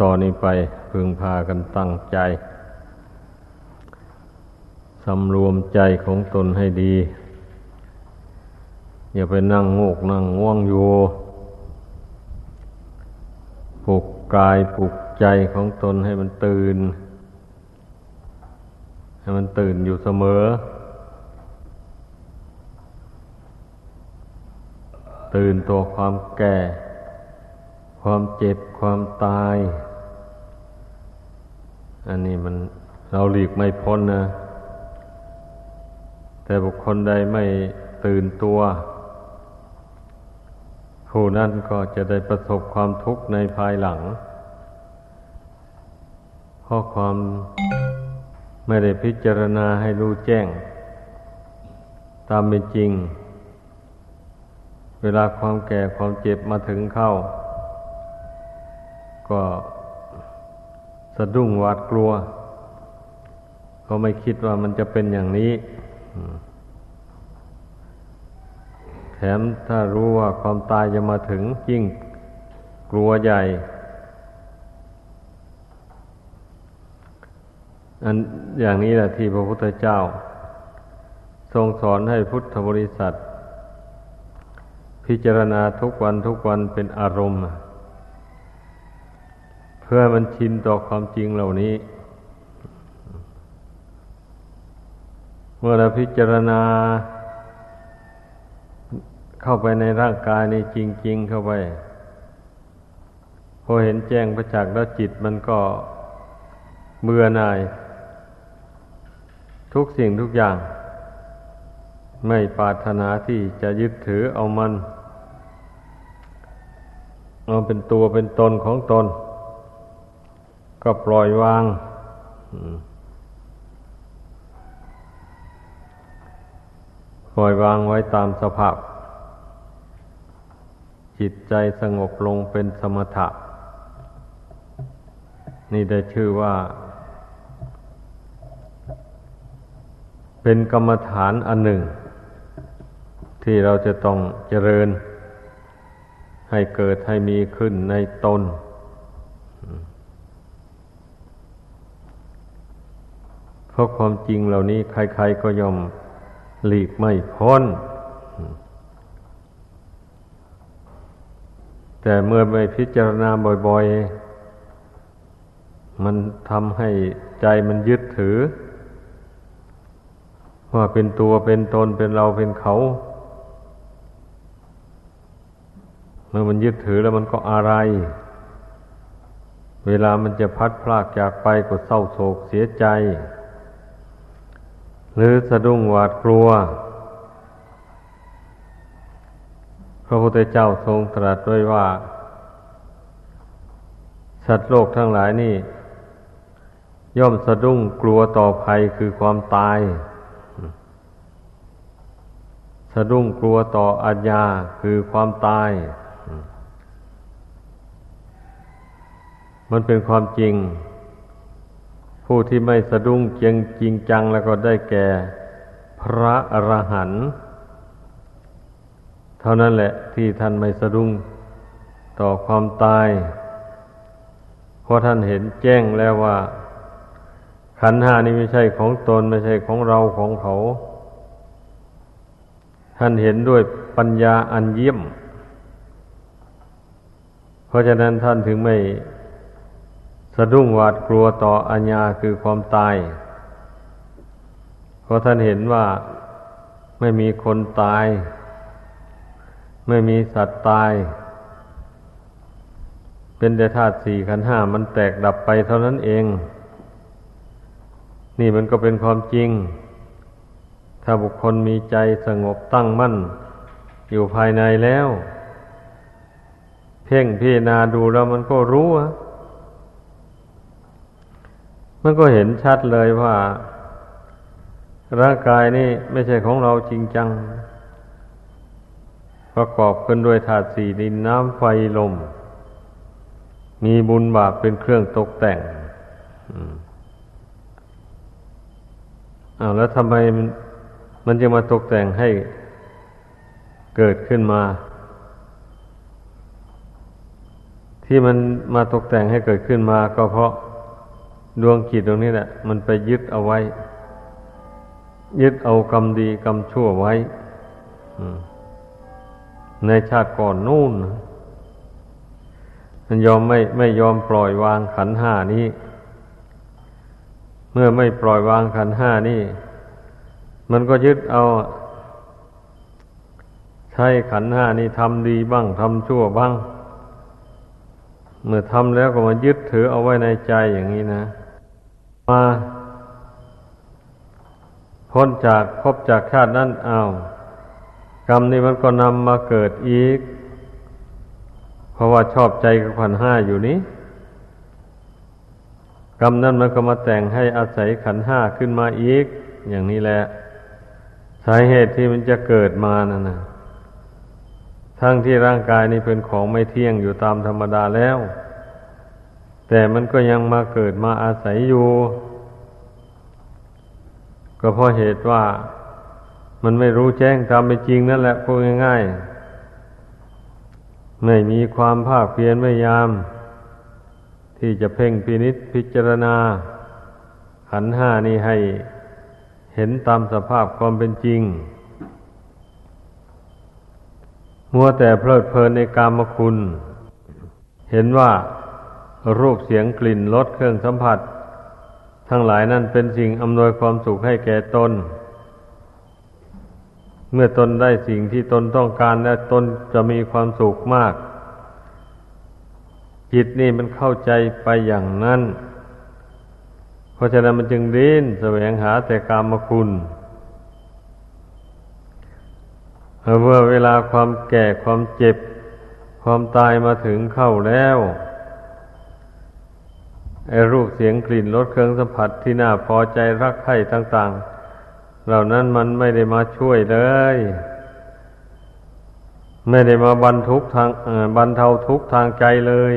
ต่อนนี้ไปพึงพากันตั้งใจ สำรวมใจของตนให้ดี อย่าไปนั่งโงกนั่งง่วงอยู่ปลุกกายปลุกใจของตนให้มันตื่น ให้มันตื่นอยู่เสมอ ตื่นตัวความแก่ ความเจ็บความตาย อันนี้มันเราหลีกไม่พ้นนะ แต่บุคคลใดไม่ตื่นตัว ผู้นั้นก็จะได้ประสบความทุกข์ในภายหลัง เพราะความไม่ได้พิจารณาให้รู้แจ้ง ตามเป็นจริง เวลาความแก่ความเจ็บมาถึงเข้า ก็สะดุ้งหวาดกลัว ก็ไม่คิดว่ามันจะเป็นอย่างนี้ แถมถ้ารู้ว่าความตายจะมาถึงยิ่งกลัวใหญ่ อันอย่างนี้แหละที่พระพุทธเจ้า ทรงสอนให้พุทธบริษัท พิจารณาทุกวันทุกวันเป็นอารมณ์ เพื่อมันชินต่อความจริงเหล่านี้ เมื่อเราพิจารณา เข้าไปในร่างกายในจริง ๆ เข้าไป พอเห็นแจ้งประจักษ์แล้วจิตมันก็เบื่อหน่าย ทุกสิ่งทุกอย่าง ไม่ปรารถนาที่จะยึดถือเอามัน เอาเป็นตัวเป็นตนของตน ก็ปล่อยวางปล่อยวางไว้ตามสภาพ จิตใจสงบลงเป็นสมถะ นี่ได้ชื่อว่า เป็นกรรมฐานอันหนึ่ง ที่เราจะต้องเจริญ ให้เกิดให้มีขึ้นในตน เพราะความจริงเหล่านี้ใครๆก็ยอมหลีกไม่พ้น แต่เมื่อไม่พิจารณาบ่อยๆ มันทำให้ใจมันยึดถือ ว่าเป็นตัวเป็นตนเป็นเราเป็นเขา เมื่อมันยึดถือแล้วมันก็อะไร เวลามันจะพัดพลากจากไปก็เศร้าโศกเสียใจ หรือสะดุ้งหวาดกลัว พระพุทธเจ้าทรงตรัสไว้ว่า สัตว์โลกทั้งหลายนี่ ย่อมสะดุ้งกลัวต่อภัยคือความตาย สะดุ้งกลัวต่ออาญาคือความตาย มันเป็นความจริง ผู้ที่ไม่สะดุ้งเจียงจริงจังแล้วก็ได้แก่พระอรหันต์เท่านั้นแหละที่ท่านไม่สะดุ้งต่อความตายเพราะท่านเห็นแจ้งแล้วว่า ขันหานี้ไม่ใช่ของตนไม่ใช่ของเราของเขา ท่านเห็นด้วยปัญญาอันเยี่ยม เพราะฉะนั้นท่านถึงไม่ สะดุ้งหวาดกลัวต่ออัญญาคือความตาย เพราะท่านเห็นว่าไม่มีคนตาย ไม่มีสัตว์ตาย เป็นแต่ธาตุสี่ขันห้ามันแตกดับไปเท่านั้นเอง นี่มันก็เป็นความจริง ถ้าบุคคลมีใจสงบตั้งมั่น อยู่ภายในแล้ว เพ่งพิจารณาดูแล้วมันก็รู้อะ มันก็เห็นชัดเลยว่า ร่างกายนี่ไม่ใช่ของเราจริงจัง ประกอบขึ้นด้วยธาตุสี่ดินน้ำไฟลม มีบุญบาปเป็นเครื่องตกแต่งอ้าวแล้วทำไมมันจะมาตกแต่งให้เกิดขึ้นมา ที่มันมาตกแต่งให้เกิดขึ้นมาก็เพราะ ดวงจิตตรงนี้แหละมันไปยึดเอาไว้ ยึดเอากรรมดีกรรมชั่วไว้ในชาติก่อนนู่น มันยอมไม่ไม่ยอมปล่อยวางขันห้านี้ เมื่อไม่ปล่อยวางขันห้านี้มันก็ยึดเอา ใช้ขันห้านี้ทำดีบ้างทำชั่วบ้าง เมื่อทำแล้วก็มายึดถือเอาไว้ในใจอย่างนี้นะ มาพ้นจากพบจากชาตินั้นเอากรรมนี้มันก็นำมาเกิดอีก เพราะว่าชอบใจกับขันห้าอยู่นี้กรรมนั้นมันก็มาแต่งให้อาศัยขันห้าขึ้นมาอีก อย่างนี้แหละสาเหตุที่มันจะเกิดมานั่นนะทั้งที่ร่างกายนี้เป็นของไม่เที่ยงอยู่ตามธรรมดาแล้ว แต่มันก็ยังมาเกิดมาอาศัยอยู่ ก็เพราะเหตุว่ามันไม่รู้แจ้งตามเป็นจริงนั่นแหละพูดง่ายๆ ไม่มีความภาคเพียรพยายาม ที่จะเพ่งพินิษพิจารณา ขันห้านี้ให้เห็นตามสภาพความเป็นจริง มัวแต่เพลิดเพลินในกามคุณ เห็นว่า รูปเสียงกลิ่นรสเครื่องสัมผัส ทั้งหลายนั่นเป็นสิ่งอำนวยความสุขให้แก่ตน เมื่อตนได้สิ่งที่ตนต้องการแล้วตนจะมีความสุขมาก จิตนี่มันเข้าใจไปอย่างนั้น เพราะฉะนั้นมันจึงดิ้นแสวงหาแต่กามคุณเมื่อเวลาความแก่ความเจ็บ ความตายมาถึงเข้าแล้ว รูปเสียงกลิ่นรสเครื่องสัมผัสที่น่าพอใจรักใคร่ต่าง ๆ เหล่านั้นมันไม่ได้มาช่วยเลย ไม่ได้มาบรรทุกทางบรรเทาทุกทางใจเลย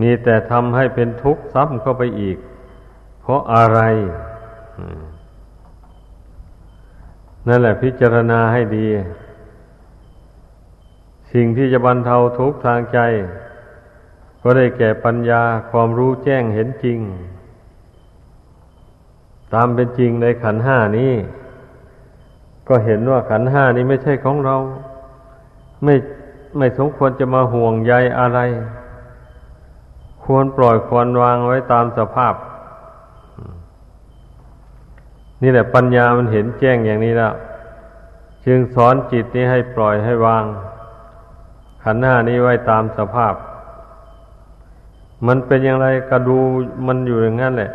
มีแต่ทำให้เป็นทุกข์ซ้ำเข้าไปอีก เพราะอะไรนั่นแหละพิจารณาให้ดี สิ่งที่จะบรรเทาทุกข์ทางใจ ก็ได้แก่ปัญญาความรู้แจ้งเห็นจริง ตามเป็นจริงในขันห้านี้ ก็เห็นว่าขันห้านี้ไม่ใช่ของเรา ไม่ไม่สมควรจะมาห่วงใยอะไร ควรปล่อยควรวางไว้ตามสภาพ นี่แหละปัญญามันเห็นแจ้งอย่างนี้แล้วจึงสอนจิตนี้ให้ปล่อยให้วาง ขันห้านี้ไว้ตามสภาพ มันเป็นอย่างไรก็ดูมันอยู่อย่างนั้นแหละ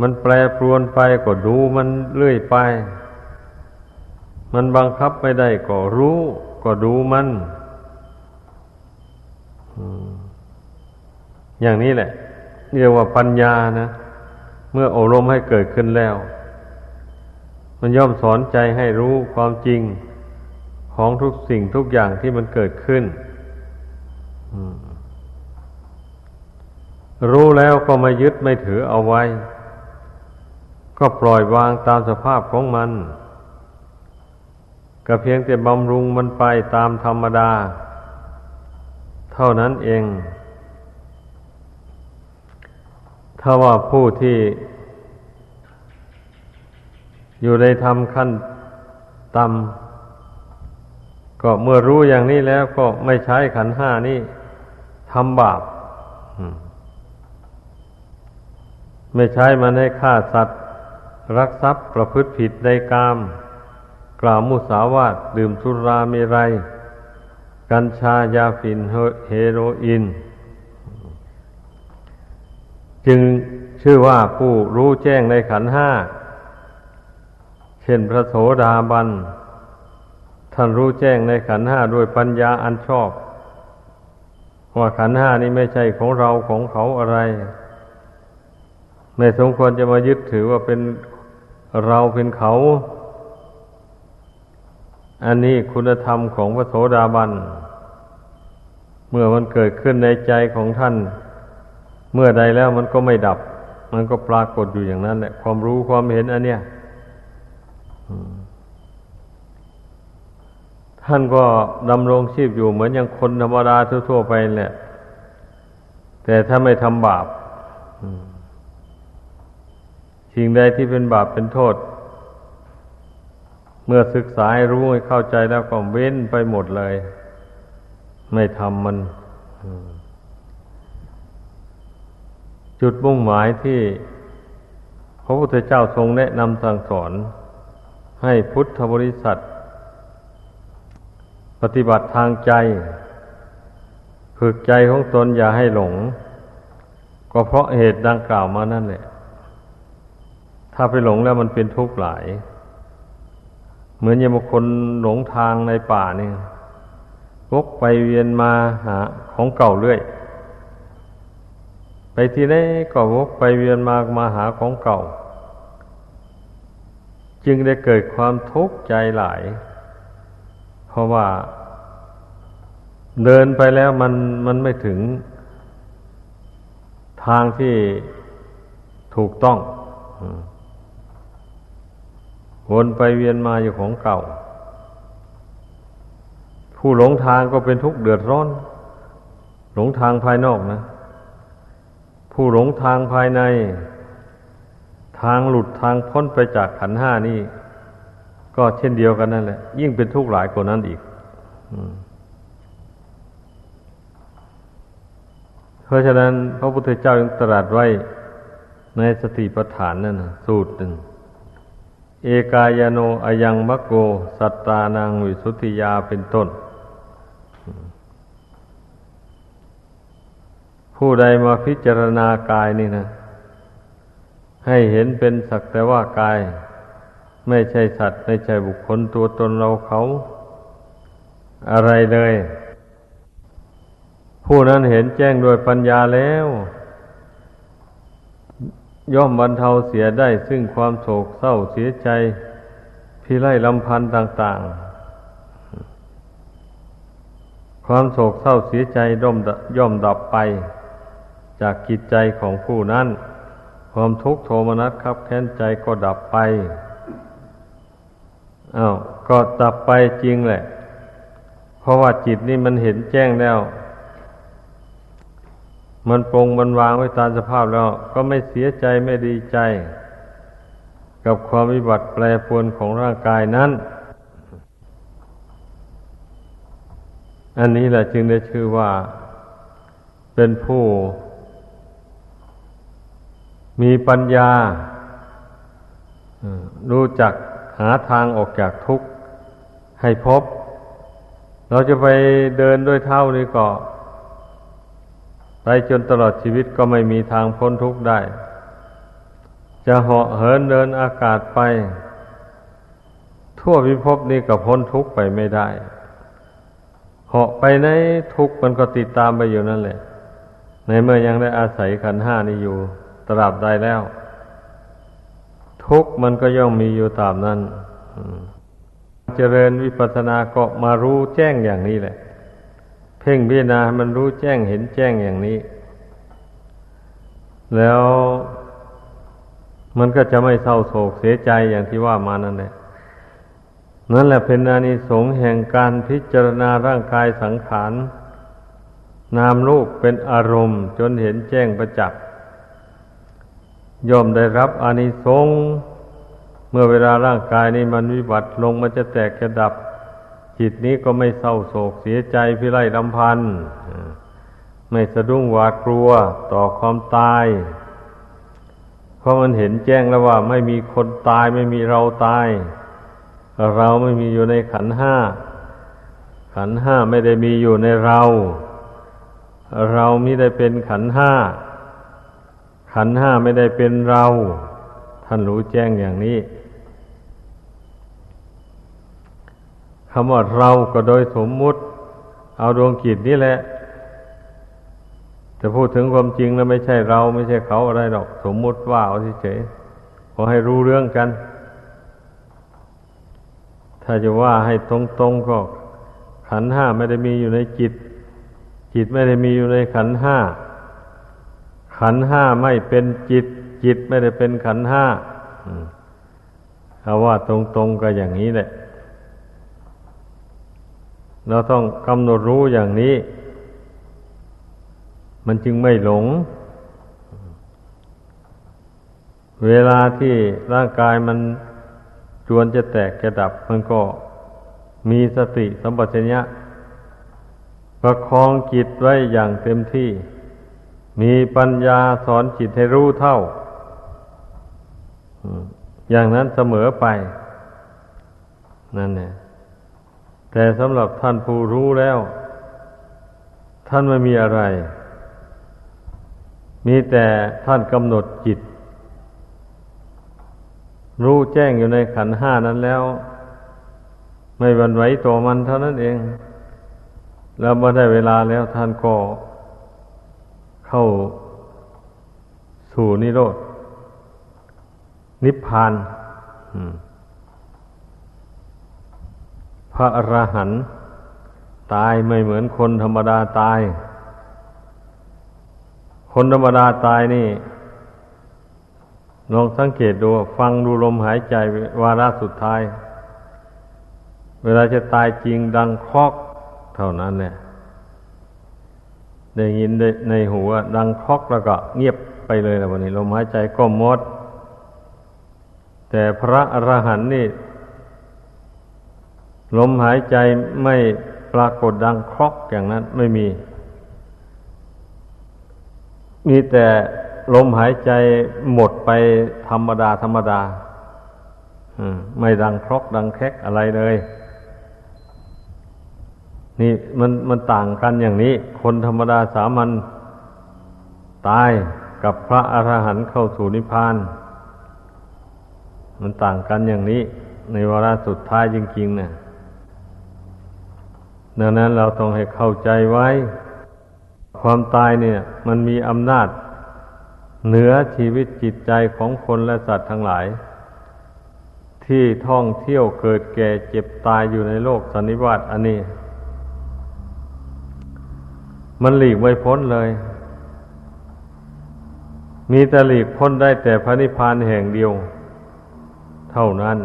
มันแปรปรวนไปก็ดูมันเรื่อยไป มันบังคับไม่ได้ก็รู้ ก็ดูมันอย่างนี้แหละเรียกว่าปัญญานะ เมื่ออบรมให้เกิดขึ้นแล้ว มันย่อมสอนใจให้รู้ความจริงของทุกสิ่งทุกอย่างที่มันเกิดขึ้น รู้แล้วก็ไม่ยึดไม่ถือเอาไว้ ก็ปล่อยวางตามสภาพของมัน ก็เพียงแต่บำรุงมันไปตามธรรมดา เท่านั้นเอง ถ้าว่าผู้ที่ อยู่ในธรรมขั้นต่ำก็เมื่อรู้อย่างนี้แล้วก็ไม่ใช้ขันห้านี่ทำบาป ไม่ใช้มันให้ฆ่าสัตว์ รักทรัพย์ประพฤติผิดในกาม กล่าวมุสาวาทดื่มสุราเมรัย กัญชายาฝิ่นเฮโรอีนจึงชื่อว่าผู้รู้แจ้งในขันห้า เช่นพระโสดาบัน ท่านรู้แจ้งในขันห้าด้วยปัญญาอันชอบ ว่าขันห้านี้ไม่ใช่ของเราของเขาอะไร ไม่สมควรจะมายึดถือว่าเป็นเราเป็นเขา อันนี้คุณธรรมของพระโสดาบัน เมื่อมันเกิดขึ้นในใจของท่าน เมื่อใดแล้วมันก็ไม่ดับ มันก็ปรากฏอยู่อย่างนั้นแหละความรู้ความเห็นอันเนี้ยท่านก็ดำรงชีพอยู่เหมือนอย่างคนธรรมดาทั่วๆไปแหละ แต่ถ้าไม่ทำบาป สิ่งใดที่เป็นบาปเป็นโทษ เมื่อศึกษาให้รู้ให้เข้าใจแล้วก็เว้นไปหมดเลย ไม่ทำมัน จุดมุ่งหมายที่พระพุทธเจ้าทรงแนะนำสั่งสอน ให้พุทธบริษัท ปฏิบัติทางใจฝึกใจของตนอย่าให้หลง ก็เพราะเหตุดังกล่าวมานั่นแหละ ถ้าไปหลงแล้วมันเป็นทุกข์หลาย เหมือนอย่างบางคนหลงทางในป่าเนี่ยวกไปเวียนมาหาของเก่าเรื่อย ไปที่ไหนก็วกไปเวียนมามาหาของเก่า จึงได้เกิดความทุกข์ใจหลาย เพราะว่าเดินไปแล้วมันมันไม่ถึงทางที่ถูกต้อง วนไปเวียนมาอยู่ของเก่า ผู้หลงทางก็เป็นทุกข์เดือดร้อน หลงทางภายนอกนะ ผู้หลงทางภายใน ทางหลุดทางพ้นไปจากขันห้านี่ ก็เช่นเดียวกันนั่นแหละ ยิ่งเป็นทุกข์หลายกว่านั้นอีกเพราะฉะนั้นพระพุทธเจ้ายังตรัสไว้ในสติปัฏฐานนั่นนะสูตรหนึ่ง เอกายโนอยังมะโก สัตตานังวิสุทธิยาเป็นต้น ผู้ใดมาพิจารณากายนี่นะ ให้เห็นเป็นสักแต่ว่ากาย ไม่ใช่สัตว์ ไม่ใช่บุคคลตัวตนเราเขา อะไรเลย ผู้นั้นเห็นแจ้งด้วยปัญญาแล้ว ย่อมบรรเทาเสียได้ซึ่งความโศกเศร้าเสียใจ พิไรลำพันธ์ต่าง ๆ ความโศกเศร้าเสียใจย่อมย่อมดับไป จากกิจใจของผู้นั้น ความทุกข์โทมนัสครับแค้นใจก็ดับไปอา้าวก็ดับไปจริงแหละ เพราะว่าจิตนี่มันเห็นแจ้งแล้ว มันปรงมันวางไว้ตามสภาพแล้ว ก็ไม่เสียใจไม่ดีใจ กับความวิบัติแปรปรวนของร่างกายนั้น อันนี้แหละจึงได้ชื่อว่าเป็นผู้ มีปัญญารู้จักหาทางออกจากทุกข์ให้พบ เราจะไปเดินด้วยเท่านี้ก็ ไปจนตลอดชีวิตก็ไม่มีทางพ้นทุกข์ได้ จะเหาะเหินเดินอากาศไป ทั่วพิภพนี้ก็พ้นทุกข์ไปไม่ได้เหาะไปในทุกข์มันก็ติดตามไปอยู่นั่นแหละ ในเมื่อยังได้อาศัยขันห้านี้อยู่ตราบใดแล้ว ทุกข์มันก็ย่อมมีอยู่ตามนั้นเจริญวิปัสสนาก็มารู้แจ้งอย่างนี้แหละ เพ่งพิจารณามันรู้แจ้งเห็นแจ้งอย่างนี้ แล้วมันก็จะไม่เศร้าโศกเสียใจอย่างที่ว่ามานั่นแหละนั่นแหละเป็นอานิสงส์แห่งการพิจารณาร่างกายสังขาร นามรูปเป็นอารมณ์ จนเห็นแจ้งประจักษ์ย่อมได้รับอานิสงส์เมื่อเวลาร่างกายนี้มันวิบัติลงมันจะแตกจะดับ จิตนี้ก็ไม่เศร้าโศกเสียใจพิไรลำพันธ์ไม่สะดุ้งหวาดกลัวต่อความตาย เพราะมันเห็นแจ้งแล้วว่า ไม่มีคนตายไม่มีเราตาย เราไม่มีอยู่ในขันห้า ขันห้าไม่ได้มีอยู่ในเรา เราไม่ได้เป็นขันห้า ขันห้าไม่ได้เป็นเรา ท่านรู้แจ้งอย่างนี้ คำว่าเราก็โดยสมมุติ เอาดวงกิจนี่แหละแต่พูดถึงความจริงแล้วไม่ใช่เราไม่ใช่เขาอะไรหรอก สมมุติว่าเอาเฉยๆขอให้รู้เรื่องกัน ถ้าจะว่าให้ตรงๆก็ขันห้าไม่ได้มีอยู่ในจิต จิตไม่ได้มีอยู่ในขันห้าขันห้าไม่เป็นจิต จิตไม่ได้เป็นขันห้าเอาว่าตรงๆก็อย่างนี้แหละ เราต้องกำหนดรู้อย่างนี้ มันจึงไม่หลง เวลาที่ร่างกายมันจวนจะแตกจะดับ มันก็มีสติสัมปชัญญะประคองจิตไว้อย่างเต็มที่ มีปัญญาสอนจิตให้รู้เท่า อย่างนั้นเสมอไป นั่นแหละ แต่สำหรับท่านผู้รู้แล้ว ท่านไม่มีอะไร มีแต่ท่านกำหนดจิต รู้แจ้งอยู่ในขันห้านั้นแล้ว ไม่บันไหวตัวมันเท่านั้นเอง แล้วเมื่อได้เวลาแล้วท่านก็เข้าสู่นิโรธนิพพาน อืม พระอรหันต์ตายไม่เหมือนคนธรรมดาตาย คนธรรมดาตายนี่ลองสังเกตดู ฟังดูลมหายใจวาระสุดท้าย เวลาจะตายจริงดังคอกเท่านั้นเนี่ยได้ยินในหูดังคอกแล้วก็เงียบไปเลยแล้ววันนี้ ลมหายใจก็หมด แต่พระอรหันต์นี่ ลมหายใจไม่ปรากฏดังครอกอย่างนั้นไม่มี มีแต่ลมหายใจหมดไปธรรมดา ธรรมดาไม่ดังครอกดังแคกอะไรเลย นี่มันมันต่างกันอย่างนี้ คนธรรมดาสามัญตายกับพระอรหันต์เข้าสู่นิพพาน มันต่างกันอย่างนี้ ในวาระสุดท้ายจริงๆเนะี่ย ดังนั้นเราต้องให้เข้าใจไว้ ความตายเนี่ย มันมีอำนาจ เหนือชีวิตจิตใจของคนและสัตว์ทั้งหลาย ที่ท่องเที่ยวเกิดแก่เจ็บตายอยู่ในโลกสันนิวาตอันนี้ มันหลีกไม่พ้นเลย มีแต่หลีกพ้นได้แต่พระนิพพานแห่งเดียว เท่านั้น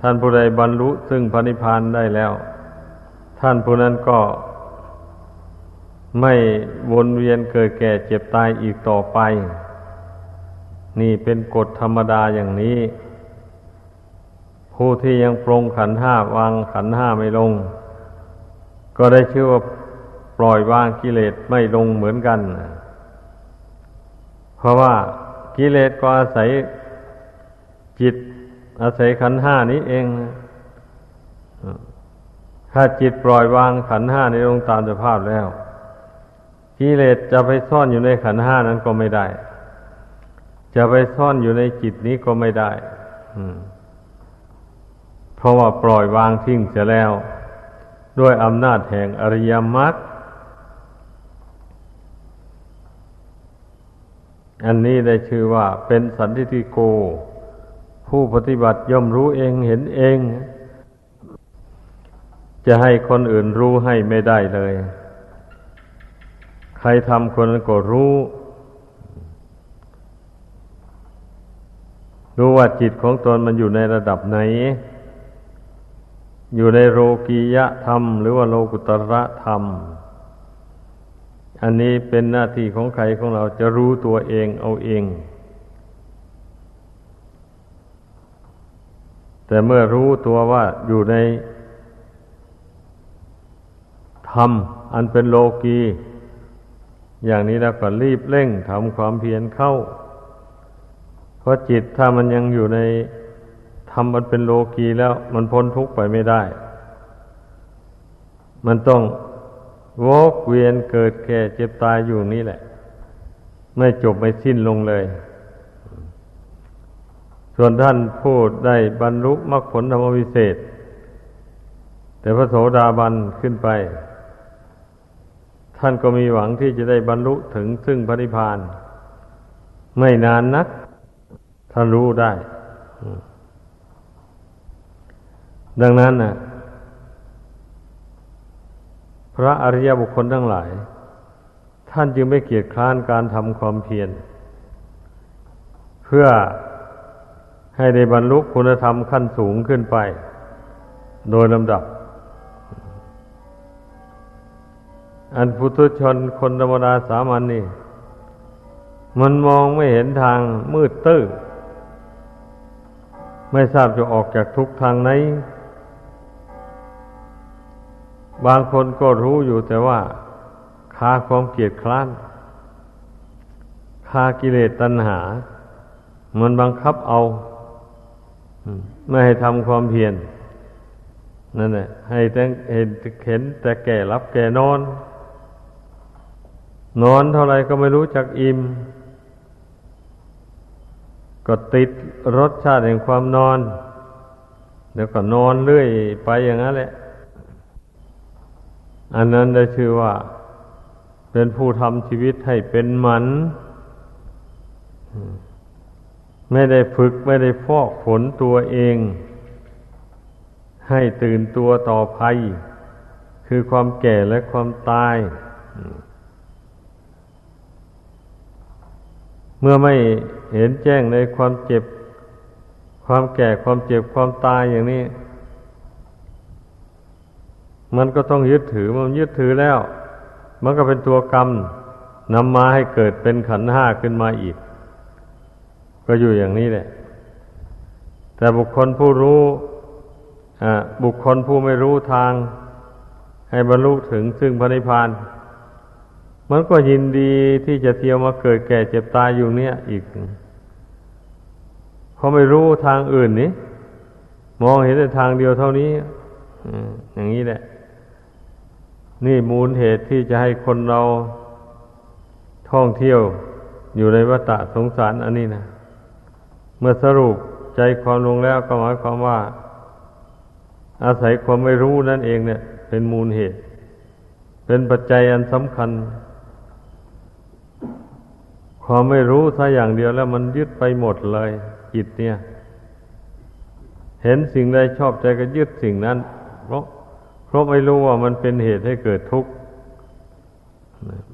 ท่านผู้ใดบรรลุซึ่งพระนิพพานได้แล้ว ท่านผู้นั้นก็ไม่วนเวียนเกิดแก่เจ็บตายอีกต่อไป นี่เป็นกฎธรรมดาอย่างนี้ ผู้ที่ยังปรงขันห้าวางขันห้าไม่ลง ก็ได้ชื่อว่าปล่อยวางกิเลสไม่ลงเหมือนกัน เพราะว่ากิเลสก็อาศัยจิตอาศัยขันห้านี้เอง ถ้าจิตปล่อยวางขันห้าในองค์ตามสภาพแล้วกิเลสจะไปซ่อนอยู่ในขันห้านั้นก็ไม่ได้ จะไปซ่อนอยู่ในจิตนี้ก็ไม่ได้เพราะว่าปล่อยวางทิ้งเสียแล้ว ด้วยอำนาจแห่งอริยมรรคอันนี้ได้ชื่อว่าเป็นสันติโก ผู้ปฏิบัติย่อมรู้เองเห็นเอง จะให้คนอื่นรู้ให้ไม่ได้เลย ใครทำคนนั้นก็รู้ รู้ว่าจิตของตนมันอยู่ในระดับไหน อยู่ในโลกียะธรรม หรือว่าโลกุตระธรรม อันนี้เป็นหน้าที่ของใครของเราจะรู้ตัวเองเอาเองแต่เมื่อรู้ตัวว่าอยู่ใน ธรรม อันเป็นโลกี อย่างนี้แล้วก็รีบเร่งทำความเพียรเข้า เพราะจิตถ้ามันยังอยู่ในธรรมมันเป็นโลกีแล้วมันพ้นทุกข์ไปไม่ได้ มันต้องวกเวียนเกิดแก่เจ็บตายอยู่นี่แหละ ไม่จบไม่สิ้นลงเลย ส่วนท่านพูดได้บรรลุมรรคผลธรรมวิเศษ แต่พระโสดาบันขึ้นไป ท่านก็มีหวังที่จะได้บรรลุถึงซึ่งพระนิพพาน ไม่นานนัก ท่านรู้ได้ ดังนั้นนะพระอริยบุคคลทั้งหลาย ท่านจึงไม่เกียจคร้านการทำความเพียร เพื่อให้ได้บรรลุคุณธรรมขั้นสูงขึ้นไป โดยลำดับ อันพุทุชนคนธรรมดาสามัญนนี่ มันมองไม่เห็นทางมืดตื้อไม่ทราบจะออกจากทุกทางไหน บางคนก็รู้อยู่แต่ว่าคาความเกียดคร้านคากิเลสตัณหา มันบังคับเอาไม่ให้ทำความเพียรนั่นแหละให้แต่เห็นเห็นแต่แก่รับแก่นอน นอนเท่าไรก็ไม่รู้จักอิ่ม ก็ติดรสชาติแห่งความนอน เดี๋ยวก็นอนเรื่อยไปอย่างนั้นแหละ อันนั้นได้ชื่อว่า เป็นผู้ทำชีวิตให้เป็นหมัน ไม่ได้ฝึกไม่ได้ฟอกฝนตัวเอง ให้ตื่นตัวต่อภัย คือความแก่และความตาย เมื่อไม่เห็นแจ้งในความเจ็บ ความแก่ความเจ็บความตายอย่างนี้ มันก็ต้องยึดถือมันยึดถือแล้ว มันก็เป็นตัวกรรมนำมาให้เกิดเป็นขันห้าขึ้นมาอีก ก็อยู่อย่างนี้แหละ แต่บุคคลผู้รู้บุคคลผู้ไม่รู้ทาง ให้บรรลุถึงซึ่งพระนิพพาน มันก็ยินดีที่จะเที่ยวมาเกิดแก่เจ็บตายอยู่เนี้ยอีกเขาไม่รู้ทางอื่นนี้มองเห็นแต่ทางเดียวเท่านี้อย่างนี้แหละ นี่มูลเหตุที่จะให้คนเราท่องเที่ยวอยู่ในวัฏสงสารอันนี้นะเมื่อสรุปใจความลงแล้วก็หมายความว่า อาศัยความไม่รู้นั่นเองเนี่ย เป็นมูลเหตุ เป็นปัจจัยอันสำคัญ ความไม่รู้ถ้าอย่างเดียวแล้วมันยึดไปหมดเลยจิตเนี่ย เห็นสิ่งใดชอบใจก็ยึดสิ่งนั้น เพราะเพราะไม่รู้ว่ามันเป็นเหตุให้เกิดทุกข์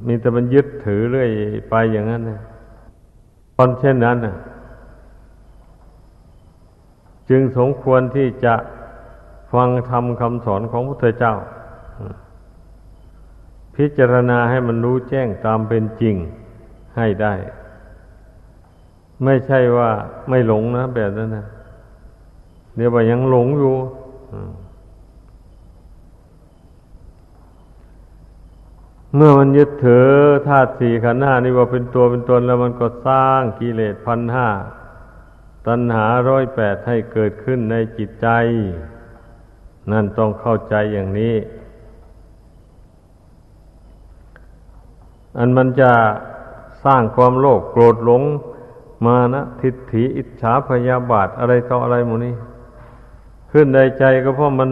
มีแต่มันยึดถือเรื่อยไปอย่างนั้นนะตอนเช่นนั้นนะจึงสมควรที่จะฟังธรรมคำสอนของพระพุทธเจ้า พิจารณาให้มันรู้แจ้งตามเป็นจริง ให้ได้ ไม่ใช่ว่าไม่หลงนะแบบนั้นนะเดี๋ยวว่ายังหลงอยู่เมื่อมันยึดถือธาตุสี่ขันธ์ห้านี่ว่าเป็นตัวเป็นตนแล้วมันก็สร้างกิเลสพันห้าตัณหาร้อยแปดให้เกิดขึ้นในจิตใจ นั่นต้องเข้าใจอย่างนี้ อันมันจะ สร้างความโลภโกรธหลง มานะทิฏฐิอิจฉาพยาบาทอะไรต่ออะไรหมดนี้ ขึ้นในใจก็เพราะมัน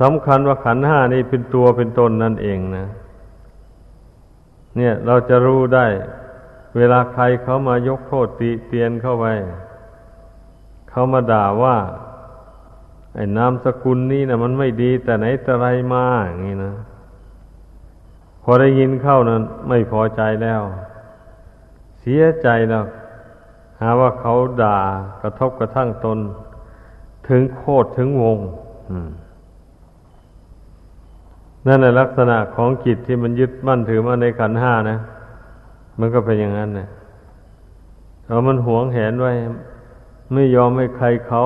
สำคัญว่าขันห้านี่เป็นตัวเป็นตนนั่นเองนะ เนี่ยเราจะรู้ได้ เวลาใครเขามายกโทษติเตียนเข้าไปเขามาด่าว่า ไอ้นามสกุลนี้นะมันไม่ดีแต่ไหนแต่ไรมาอย่างนี้นะ พอได้ยินเข้านั้น ไม่พอใจแล้ว เสียใจแล้วหาว่าเขาด่ากระทบกระทั่งตน ถึงโคตรถึงวงนั่นแหละลักษณะของจิตที่มันยึดมั่นถือมาในขันห้านะ มันก็เป็นอย่างนั้นนะเพรามันหวงแหนไว้ ไม่ยอมให้ใครเขา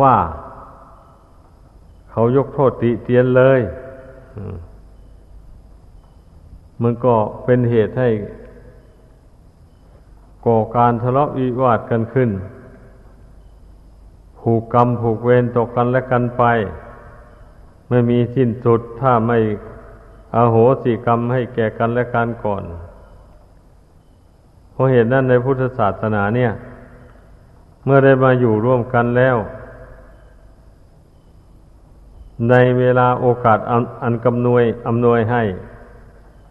ว่า เขายกโทษติเตียนเลยมันก็เป็นเหตุให้ ก่อการทะเลาะวิวาทกันขึ้น ผูกกรรมผูกเวรตกกันและกันไปไม่มีสิ้นสุดถ้าไม่อโหสิกรรมให้แก่กันและกันก่อนเพราะเหตุนั้นในพุทธศาสนาเนี่ย เมื่อได้มาอยู่ร่วมกันแล้ว ในเวลาโอกาสอันกำนวยอำนวยให้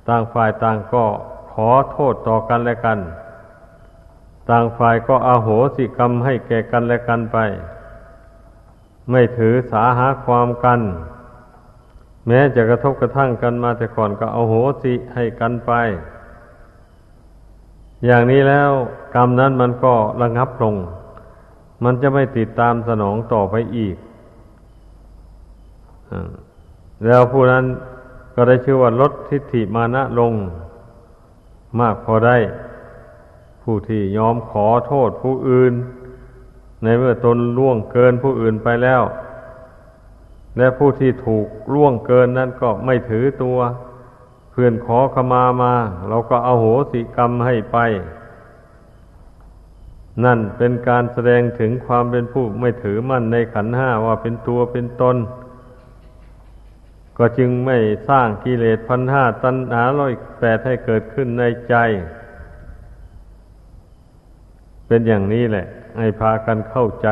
ต่างฝ่ายต่างก็ขอโทษต่อกันและกัน ต่างฝ่ายก็อาโหสิกรรมให้แก่กันและกันไป ไม่ถือสาหาความกัน แม้จะกระทบกระทั่งกันมาแต่ก่อนก็เอาโหสิให้กันไป อย่างนี้แล้วกรรมนั้นมันก็ระงับลง มันจะไม่ติดตามสนองต่อไปอีก แล้วผู้นั้นก็ได้ชื่อว่าลดทิฏฐิมานะลง มากพอได้ ผู้ที่ยอมขอโทษผู้อื่น ในเมื่อตนล่วงเกินผู้อื่นไปแล้ว และผู้ที่ถูกล่วงเกินนั้นก็ไม่ถือตัว เพื่อนขอขมามา เราก็เอาโหสิกรรมให้ไป นั่นเป็นการแสดงถึงความเป็นผู้ไม่ถือมั่นในขันห้าว่าเป็นตัวเป็นตนก็จึงไม่สร้างกิเลสพันห้าตัณหาร้อยแปดให้เกิดขึ้นในใจ เป็นอย่างนี้แหละ ให้พากันเข้าใจ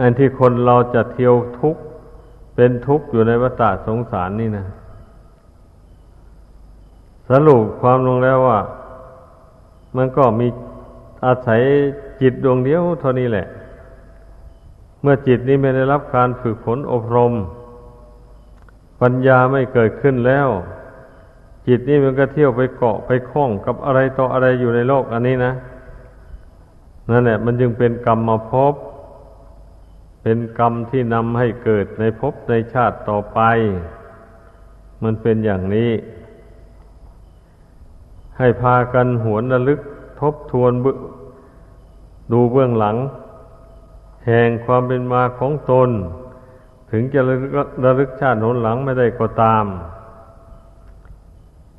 อันที่คนเราจะเที่ยวทุกข์เป็นทุกข์อยู่ในวัฏสงสารนี่นะ สรุปความลงแล้วว่า มันก็มีอาศัยจิตดวงเดียวเท่านี้แหละ เมื่อจิตนี้ไม่ได้รับการฝึกฝนอบรม ปัญญาไม่เกิดขึ้นแล้ว จิตนี้มันก็เที่ยวไปเกาะไปคล้องกับอะไรต่ออะไรอยู่ในโลกอันนี้นะนั่นแหละมันจึงเป็นกรรมมาพบ เป็นกรรมที่นำให้เกิดในภพในชาติต่อไป มันเป็นอย่างนี้ ให้พากันหวนระลึกทบทวนดูเบื้องหลัง แห่งความเป็นมาของตน ถึงจะระลึกชาติหนหลังไม่ได้ก็ตาม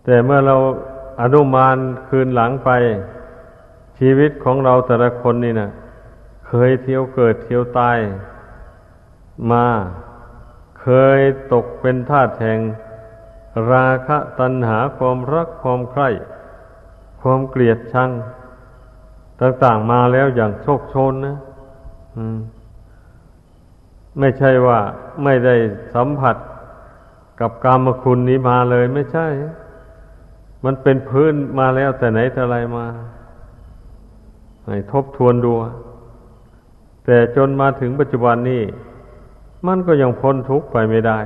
แต่เมื่อเราอนุมานคืนหลังไป ชีวิตของเราแต่ละคนนี่นะเคยเที่ยวเกิดเที่ยวตายมา เคยตกเป็นทาสแห่ง ราคะตัณหาความรักความใคร่ ความเกลียดชัง ต่างๆมาแล้วอย่างโชคชนนะไม่ใช่ว่าไม่ได้สัมผัสกับกรรมคุณนี้มาเลยไม่ใช่ มันเป็นพื้นมาแล้วแต่ไหนแต่ไรมาให้ทบทวนดู แต่จนมาถึงปัจจุบันนี้มันก็ยังพ้นทุกข์ไปไม่ได้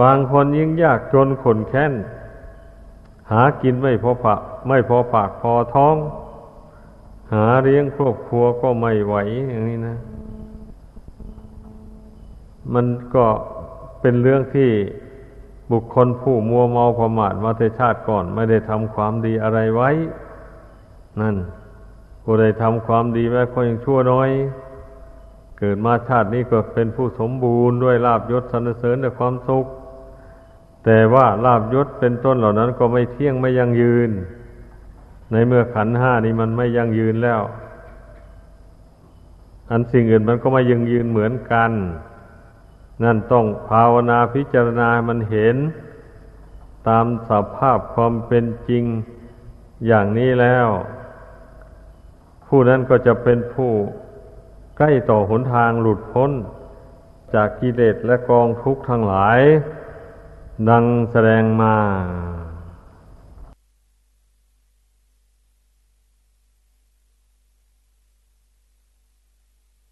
บางคนยิ่งยากจนขนแค้น หากินไม่พอปากไม่พอปากพอท้อง หาเลี้ยงครอบครัวก็ไม่ไหวอย่างนี้นะ มันก็เป็นเรื่องที่ บุคคลผู้มัวเมาประมาทมาเทชาติก่อน ไม่ได้ทำความดีอะไรไว้ นั่นผู้ใดทำความดีไว้ก็ยังชั่วน้อย เกิดมาชาตินี้ก็เป็นผู้สมบูรณ์ด้วยลาบยศสรรเสริญและความสุข แต่ว่าลาบยศเป็นต้นเหล่านั้นก็ไม่เที่ยงไม่ยั่งยืน ในเมื่อขันห้านี้มันไม่ยั่งยืนแล้ว อันสิ่งอื่นมันก็ไม่ยั่งยืนเหมือนกัน นั่นต้องภาวนาพิจารณามันเห็น ตามสภาพความเป็นจริงอย่างนี้แล้ว ผู้นั้นก็จะเป็นผู้ใกล้ต่อหนทางหลุดพ้น จากกิเลสและกองทุกข์ทั้งหลาย ดังแสดงมา